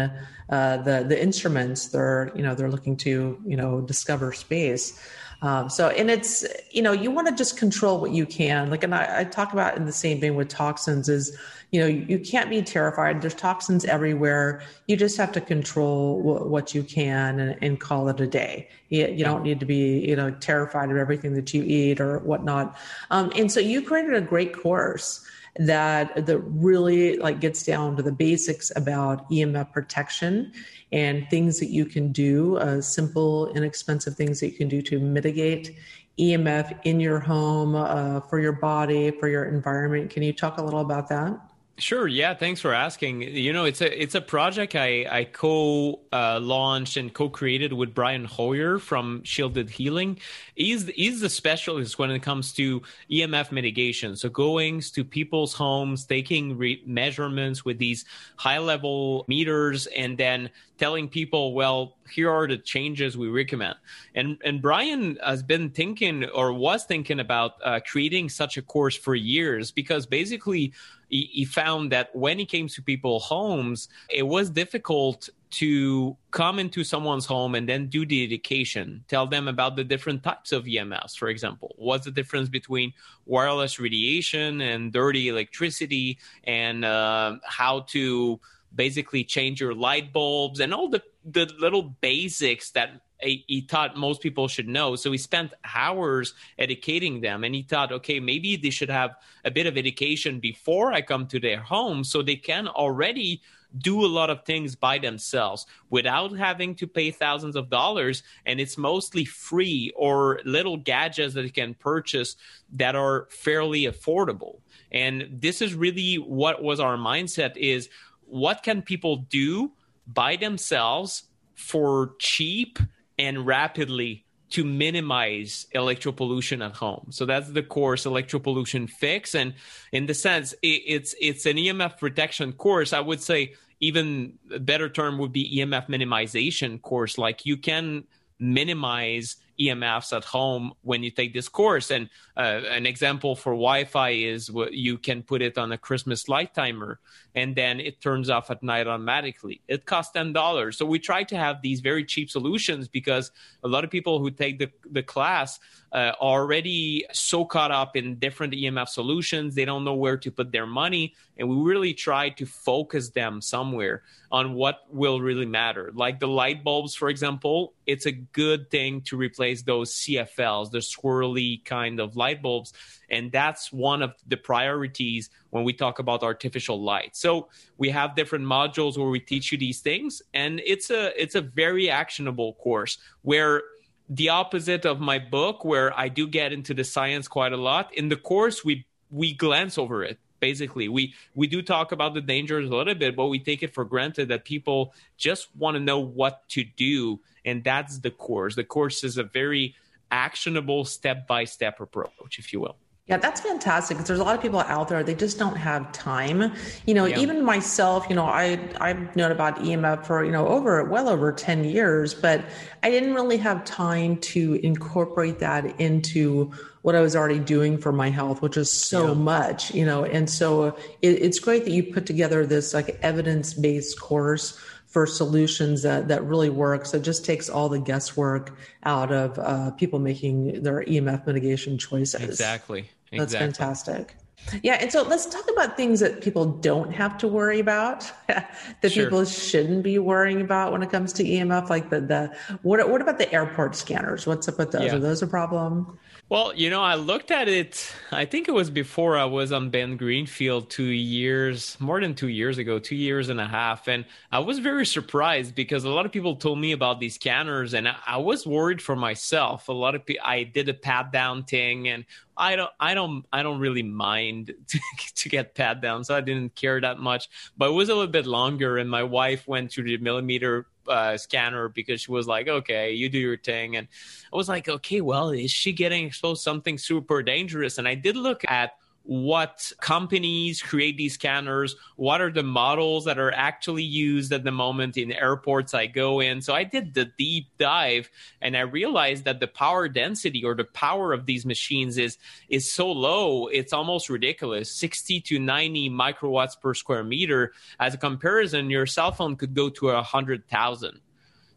uh, the the instruments they're you know they're looking to you know discover space um, so and it's you know you want to just control what you can. Like and I, I talk about in the same vein with toxins is you know you can't be terrified. There's toxins everywhere. You just have to control w- what you can and, and, call it a day. You, you don't need to be you know terrified of everything that you eat or whatnot. Um, and so you created a great course that that really like gets down to the basics about EMF protection and things that you can do, uh, simple, inexpensive things that you can do to mitigate EMF in your home, uh, for your body, for your environment. Can you talk a little about that? Sure. Yeah. Thanks for asking. You know, it's a it's a project I I co uh, launched and co created with Brian Hoyer from Shielded Healing. He's he's the specialist when it comes to EMF mitigation. So going to people's homes, taking re- measurements with these high level meters, and then telling people, well, here are the changes we recommend. And and Brian has been thinking or was thinking about uh, creating such a course for years because basically he, he found that when he came to people's homes, it was difficult to come into someone's home and then do the education tell them about the different types of EMS, for example what's the difference between wireless radiation and dirty electricity and uh, how to basically change your light bulbs and all the, the little basics that he thought most people should know. So he spent hours educating them, and he thought, okay, maybe they should have a bit of education before I come to their home, so they can already do a lot of things by themselves without having to pay thousands of dollars and it's mostly free or little gadgets that you can purchase that are fairly affordable and this is really what was our mindset is what can people do by themselves for cheap and rapidly to minimize electro pollution at home. So that's the course electro pollution fix. And in the sense, it, it's it's an EMF protection course. I would say even a better term would be EMF minimization course. Like you can minimize EMFs at home when you take this course. And uh, an example for Wi-Fi is you can put it on a Christmas light timer, and then it turns off at night automatically. It costs ten dollars. So we try to have these very cheap solutions because a lot of people who take the the class uh, are already so caught up in different EMF solutions, they don't know where to put their money, and we really try to focus them somewhere on what will really matter. Like the light bulbs, for example, it's a good thing to replace those CFLs, the swirly kind of light bulbs. And that's one of the priorities when we talk about artificial light. So we have different modules where we teach you these things. And it's a it's a very actionable course where the opposite of my book, where I do get into the science quite a lot, in the course we we glance over it basically we we do talk about the dangers a little bit but we take it for granted that people just want to know what to do and that's the course the course is a very actionable step by step approach if you will yeah, that's fantastic. Because there's a lot of people out there they just don't have time. You know, yeah. even myself. You know, I I've known about EMF for you know over well over ten years, but I didn't really have time to incorporate that into what I was already doing for my health, which is so yeah. much. You know, and so it, it's great that you put together this like evidence based course for solutions that, that really work. So it just takes all the guesswork out of uh, people making their EMF mitigation choices. Exactly. That's exactly. fantastic. Yeah, and so let's talk about things that people don't have to worry about that sure. people shouldn't be worrying about when it comes to EMF. Like the the what what about the airport scanners? What's up with those? Yeah. Are those a problem? Well, you know, I looked at it. I think it was before I was on Ben Greenfield two years, more than two years ago, two years and a half, and I was very surprised because a lot of people told me about these scanners, and I, I was worried for myself. A lot of people, I did a pat down thing, and I don't, I don't, I don't really mind to, to get pat down, so I didn't care that much. But it was a little bit longer, and my wife went to the millimeter uh, scanner because she was like, okay, you do your thing. And I was like, okay, well, is she getting exposed to something super dangerous? And I did look at what companies create these scanners, what are the models that are actually used at the moment in airports I go in. So I did the deep dive and I realized that the power density or the power of these machines is is so low, it's almost ridiculous. 60 to 90 microwatts per square meter. As a comparison, your cell phone could go to a 100,000.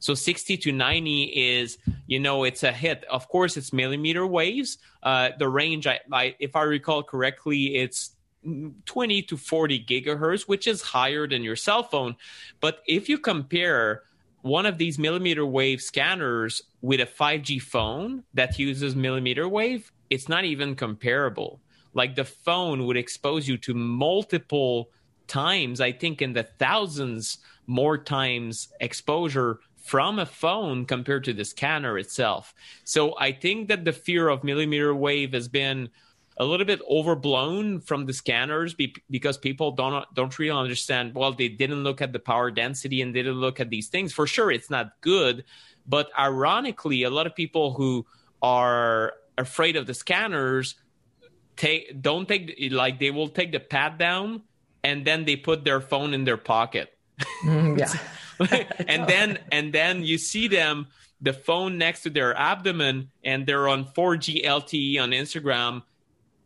So 60 to 90 is, you know, it's a hit. Of course, it's millimeter waves. Uh, the range, I, I, if I recall correctly, it's 20 to 40 gigahertz, which is higher than your cell phone. But if you compare one of these millimeter wave scanners with a 5G phone that uses millimeter wave, it's not even comparable. Like the phone would expose you to multiple times, I think in the thousands more times exposure from a phone compared to the scanner itself. So I think that the fear of millimeter wave has been a little bit overblown from the scanners be- because people don't don't really understand. Well, they didn't look at the power density and didn't look at these things. For sure, it's not good, but ironically, a lot of people who are afraid of the scanners take don't take like they will take the pad down and then they put their phone in their pocket. Mm, yeah. and then and then you see them the phone next to their abdomen and they're on 4G LTE on Instagram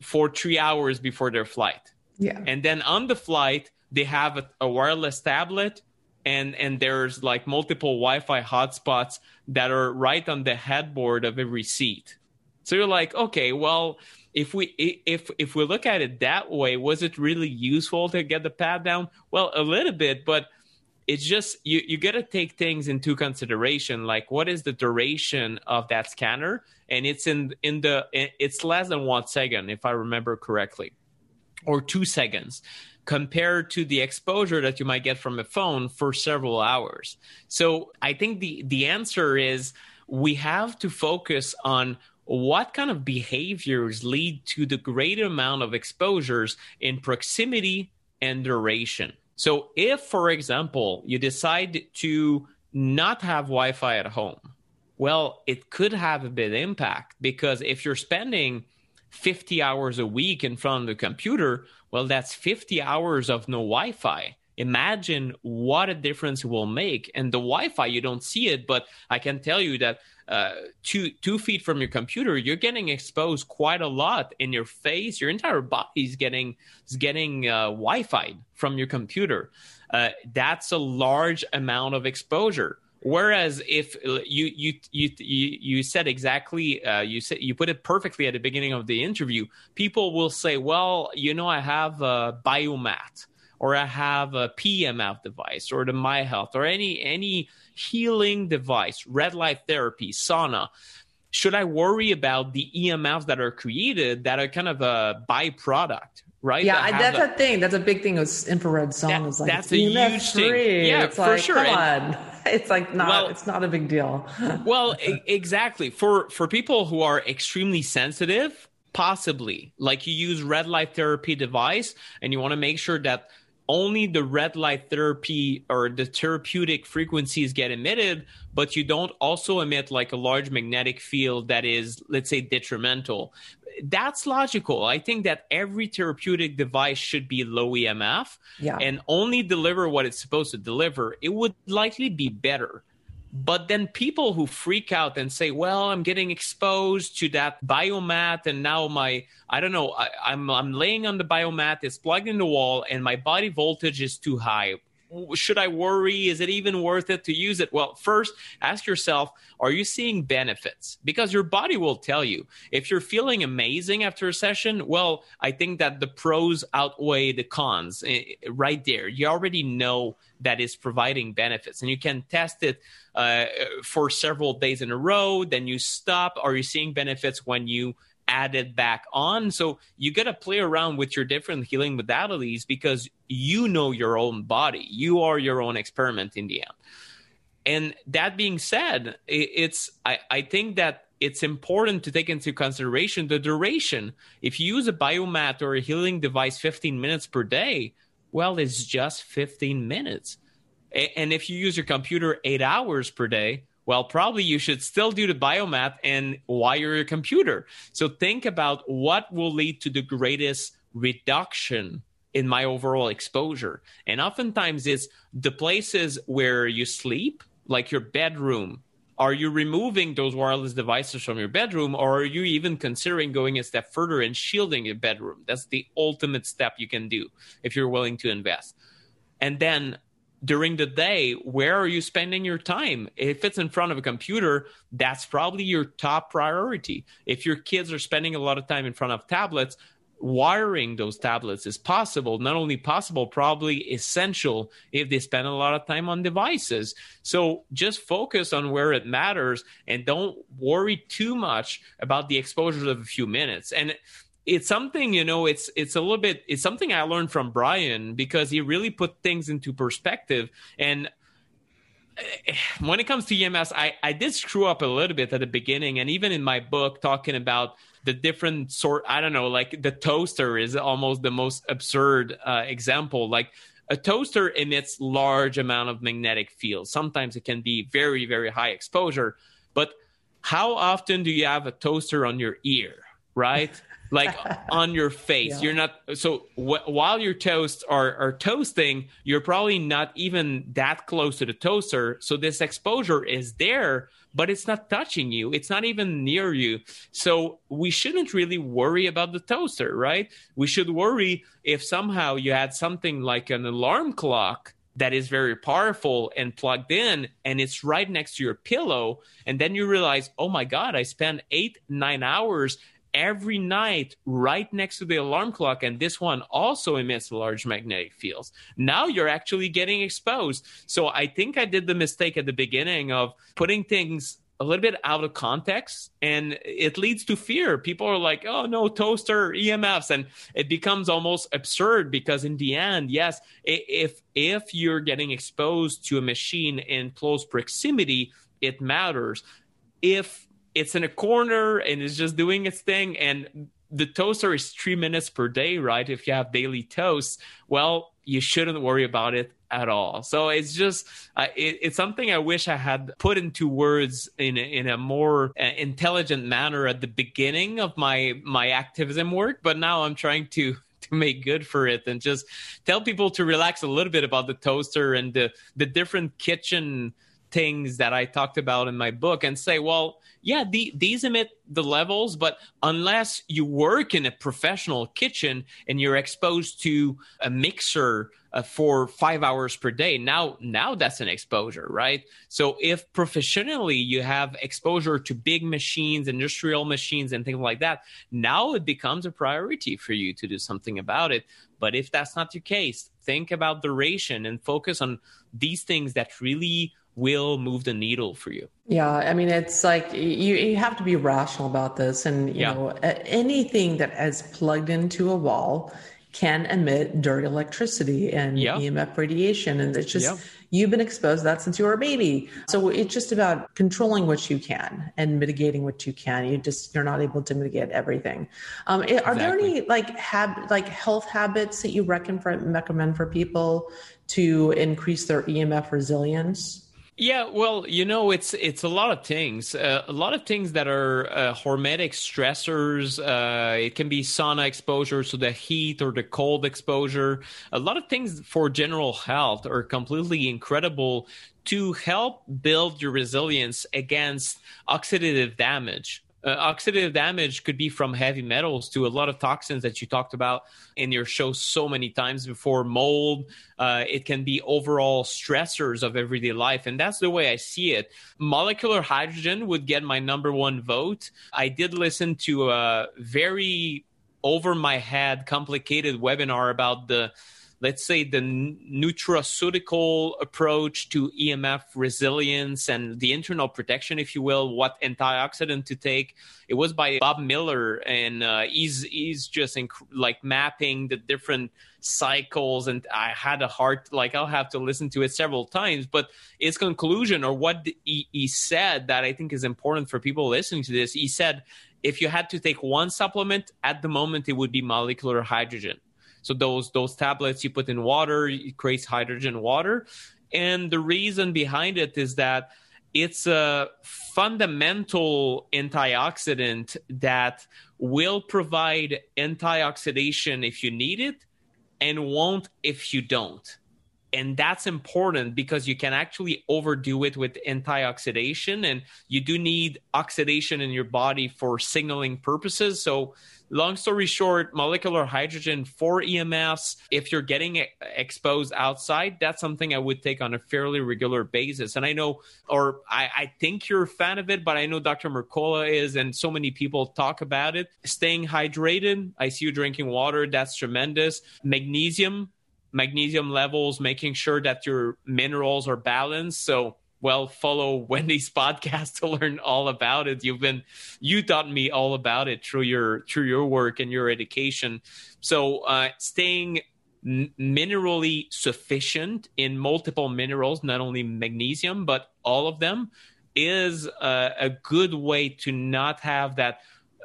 for 3 hours before their flight. Yeah. And then on the flight they have a, a wireless tablet and and there's like multiple Wi-Fi hotspots that are right on the headboard of every seat. So you're like, okay, well, if we if if we look at it that way, was it really useful to get the pad down? Well, a little bit, but it's just you you got to take things into consideration like what is the duration of that scanner? And it's in in the it's less than one second if i remember correctly or two seconds compared to the exposure that you might get from a phone for several hours. So i think the the answer is we have to focus on what kind of behaviors lead to the great amount of exposures in proximity and duration so, if, for example, you decide to not have Wi Fi at home, well, it could have a big impact because if you're spending 50 hours a week in front of the computer, well, that's 50 hours of no Wi Fi. Imagine what a difference it will make. And the Wi Fi, you don't see it, but I can tell you that uh, two two feet from your computer, you're getting exposed quite a lot in your face. Your entire body is getting is getting uh, Wi-Fi from your computer. Uh, that's a large amount of exposure. Whereas if you you you you, you said exactly uh, you said you put it perfectly at the beginning of the interview, people will say, "Well, you know, I have a biomat." Or I have a PEMF device or the miHealth or any any healing device, red light therapy, sauna. Should I worry about the EMFs that are created that are kind of a byproduct? Right? Yeah, that that's a, a, thing. That's a big thing. With infrared saunas. That, like, that's a huge thing. Yeah, it's for like, sure. Come on. It's like not. Well, it's not a big deal. well, exactly. For for people who are extremely sensitive, possibly like you use red light therapy device, and you want to make sure that only the red light therapy or the therapeutic frequencies get emitted, but you don't also emit like a large magnetic field that is, let's say, detrimental. That's logical. I think that every therapeutic device should be low EMF yeah. and only deliver what it's supposed to deliver. It would likely be better but then people who freak out and say, "Well, I'm getting exposed to that biomat, and now my I don't know, I, I'm I'm laying on the biomat, it's plugged in the wall, and my body voltage is too high should I worry? Is it even worth it to use it? Well, first, ask yourself are you seeing benefits? Because your body will tell you. If you're feeling amazing after a session, well, I think that the pros outweigh the cons eh, right there. You already know that is providing benefits, and you can test it uh, for several days in a row. Then you stop. Are you seeing benefits when you added back on. So you got to play around with your different healing modalities because you know your own body. You are your own experiment in the end. And that being said, it's I, I think that it's important to take into consideration the duration. If you use a biomat or a healing device 15 minutes per day, well, it's just 15 minutes. And if you use your computer eight hours per day, well, probably you should still do the biomat and wire your computer. So think about what will lead to the greatest reduction in my overall exposure. And oftentimes it's the places where you sleep, like your bedroom. Are you removing those wireless devices from your bedroom, or are you even considering going a step further and shielding your bedroom? That's the ultimate step you can do if you're willing to invest. And then during the day, where are you spending your time? If it's in front of a computer, that's probably your top priority. If your kids are spending a lot of time in front of tablets, wiring those tablets is possible. Not only possible, probably essential if they spend a lot of time on devices. So just focus on where it matters and don't worry too much about the exposure of a few minutes. And it's something you know it's it's a little bit it's something i learned from brian because he really put things into perspective. And eh, when it comes to ems i i did screw up a little bit at the beginning. And even in my book talking about the different sort i don't know like the toaster is almost the most absurd uh, example. Like a toaster emits large amount of magnetic field sometimes it can be very very high exposure. But how often do you have a toaster on your ear right like on your face. Yeah. You're not so wh- while your toasts are are toasting, you're probably not even that close to the toaster. So this exposure is there, but it's not touching you. It's not even near you. So we shouldn't really worry about the toaster, right? We should worry if somehow you had something like an alarm clock that is very powerful and plugged in and it's right next to your pillow and then you realize oh my god i spent eight nine hours every night right next to the alarm clock and this one also emits large magnetic fields. Now you're actually getting exposed. So i think i did the mistake at the beginning of putting things a little bit out of context and it leads to fear. People are like oh no toaster emfs and it becomes almost absurd because in the end yes if if you're getting exposed to a machine in close proximity it matters. If it's in a corner and it's just doing its thing and the toaster is three minutes per day, right? If you have daily toast, well, you shouldn't worry about it at all. So it's just uh, it, it's something I wish I had put into words in in a more uh, intelligent manner at the beginning of my my activism work, but now I'm trying to to make good for it and just tell people to relax a little bit about the toaster and the the different kitchen things that I talked about in my book and say, well, yeah, the, these emit the levels, but unless you work in a professional kitchen and you're exposed to a mixer uh, for five hours per day, now now that's an exposure, right? So if professionally you have exposure to big machines, industrial machines, and things like that, now it becomes a priority for you to do something about it. But if that's not your case, think about duration and focus on these things that really will move the needle for you. Yeah, I mean, it's like you, you have to be rational about this. And, you yeah. know, anything that is plugged into a wall can emit dirty electricity and yeah. EMF radiation. And it's just, yeah. you've been exposed to that since you were a baby. So it's just about controlling what you can and mitigating what you can. You just, you're not able to mitigate everything. Um, are there any like hab, like health habits that you reckon for, recommend for people to increase their EMF resilience? Yeah, well, you know, it's it's a lot of things. Uh, a lot of things that are uh, hormetic stressors. Uh, it can be sauna exposure, so the heat or the cold exposure. A lot of things for general health are completely incredible to help build your resilience against oxidative damage uh, oxidative damage could be from heavy metals to a lot of toxins that you talked about in your show so many times before. Mold uh, it can be overall stressors of everyday life and that's the way i see it. Molecular hydrogen would get my number one vote. I did listen to a very over my head complicated webinar about the let's say the nutraceutical approach to EMF resilience and the internal protection, if you will, what antioxidant to take. It was by Bob Miller, and uh, he's he's just inc- like mapping the different cycles. And I had a hard like I'll have to listen to it several times, but his conclusion or what he, he said that I think is important for people listening to this. He said if you had to take one supplement at the moment, it would be molecular hydrogen so those those tablets you put in water, it creates hydrogen water, and the reason behind it is that it's a fundamental antioxidant that will provide antioxidation if you need it and won't if you don't. And that's important because you can actually overdo it with antioxidation and you do need oxidation in your body for signaling purposes. So long story short, molecular hydrogen for EMFs, if you're getting exposed outside, that's something I would take on a fairly regular basis. And I know, or I, I think you're a fan of it, but I know Dr. Mercola is, and so many people talk about it. Staying hydrated, I see you drinking water, that's tremendous. Magnesium, magnesium levels, making sure that your minerals are balanced. So, well, follow Wendy's podcast to learn all about it. You've been you taught me all about it through your through your work and your education. So uh, staying minerally sufficient in multiple minerals, not only magnesium but all of them, is uh, a good way to not have that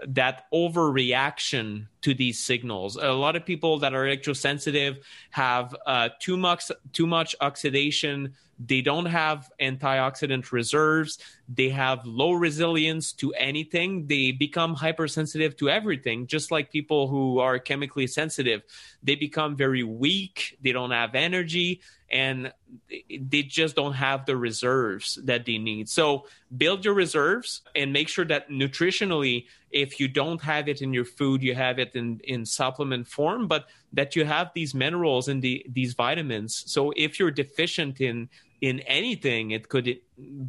that overreaction to these signals. A lot of people that are electrosensitive have uh, too much too much oxidation they don't have antioxidant reserves. They have low resilience to anything. They become hypersensitive to everything, just like people who are chemically sensitive. They become very weak. They don't have energy and they just don't have the reserves that they need. So build your reserves and make sure that nutritionally, if you don't have it in your food, you have it in, in supplement form, but that you have these minerals and the, these vitamins. So if you're deficient in in anything, it could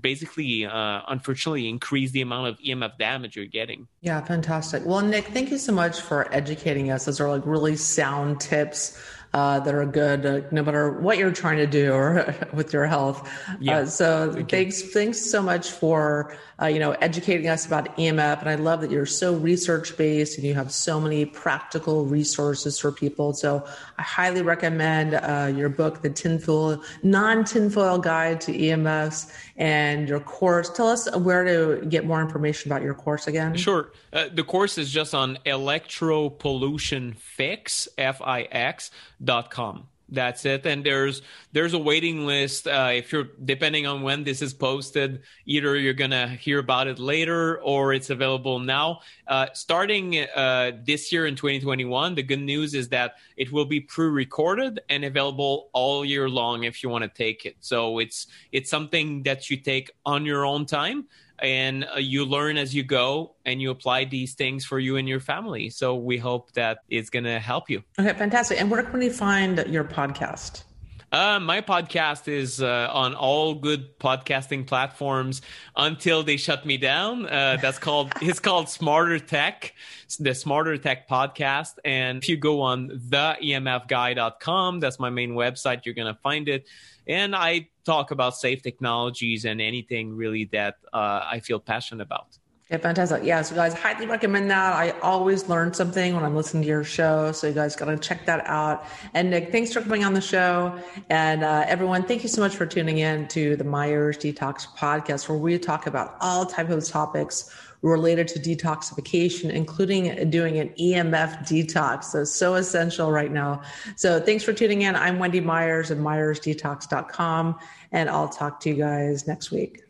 basically, uh, unfortunately, increase the amount of EMF damage you're getting. Yeah, fantastic. Well, Nick, thank you so much for educating us. Those are like really sound tips uh, that are good, uh, no matter what you're trying to do or with your health. Yeah. Uh, so Thank thanks, thanks so much for uh, you know educating us about EMF, and I love that you're so research based and you have so many practical resources for people. So I highly recommend uh, your book, The Tinfoil Non Tinfoil Guide to EMFs, and your course. Tell us where to get more information about your course again. Sure, uh, the course is just on electropollution fix f i x com that's it and there's there's a waiting list uh, if you're depending on when this is posted either you're gonna hear about it later or it's available now uh, starting uh, this year in 2021 the good news is that it will be pre-recorded and available all year long if you want to take it so it's it's something that you take on your own time and uh, you learn as you go and you apply these things for you and your family. So we hope that it's going to help you. Okay, fantastic. And where can we find your podcast? Uh, my podcast is uh, on all good podcasting platforms until they shut me down. Uh, that's called it's called Smarter Tech, the Smarter Tech podcast. And if you go on theemfguy.com, that's my main website. You're gonna find it. And I talk about safe technologies and anything really that uh, I feel passionate about. Yeah, fantastic. Yeah, so guys, highly recommend that. I always learn something when I'm listening to your show. So you guys got to check that out. And Nick, thanks for coming on the show. And uh, everyone, thank you so much for tuning in to the Myers Detox podcast, where we talk about all types of topics related to detoxification, including doing an EMF detox. So, so essential right now. So thanks for tuning in. I'm Wendy Myers of MyersDetox.com, and I'll talk to you guys next week.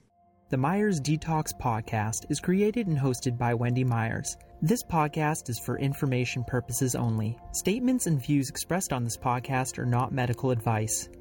The Myers Detox podcast is created and hosted by Wendy Myers. This podcast is for information purposes only. Statements and views expressed on this podcast are not medical advice.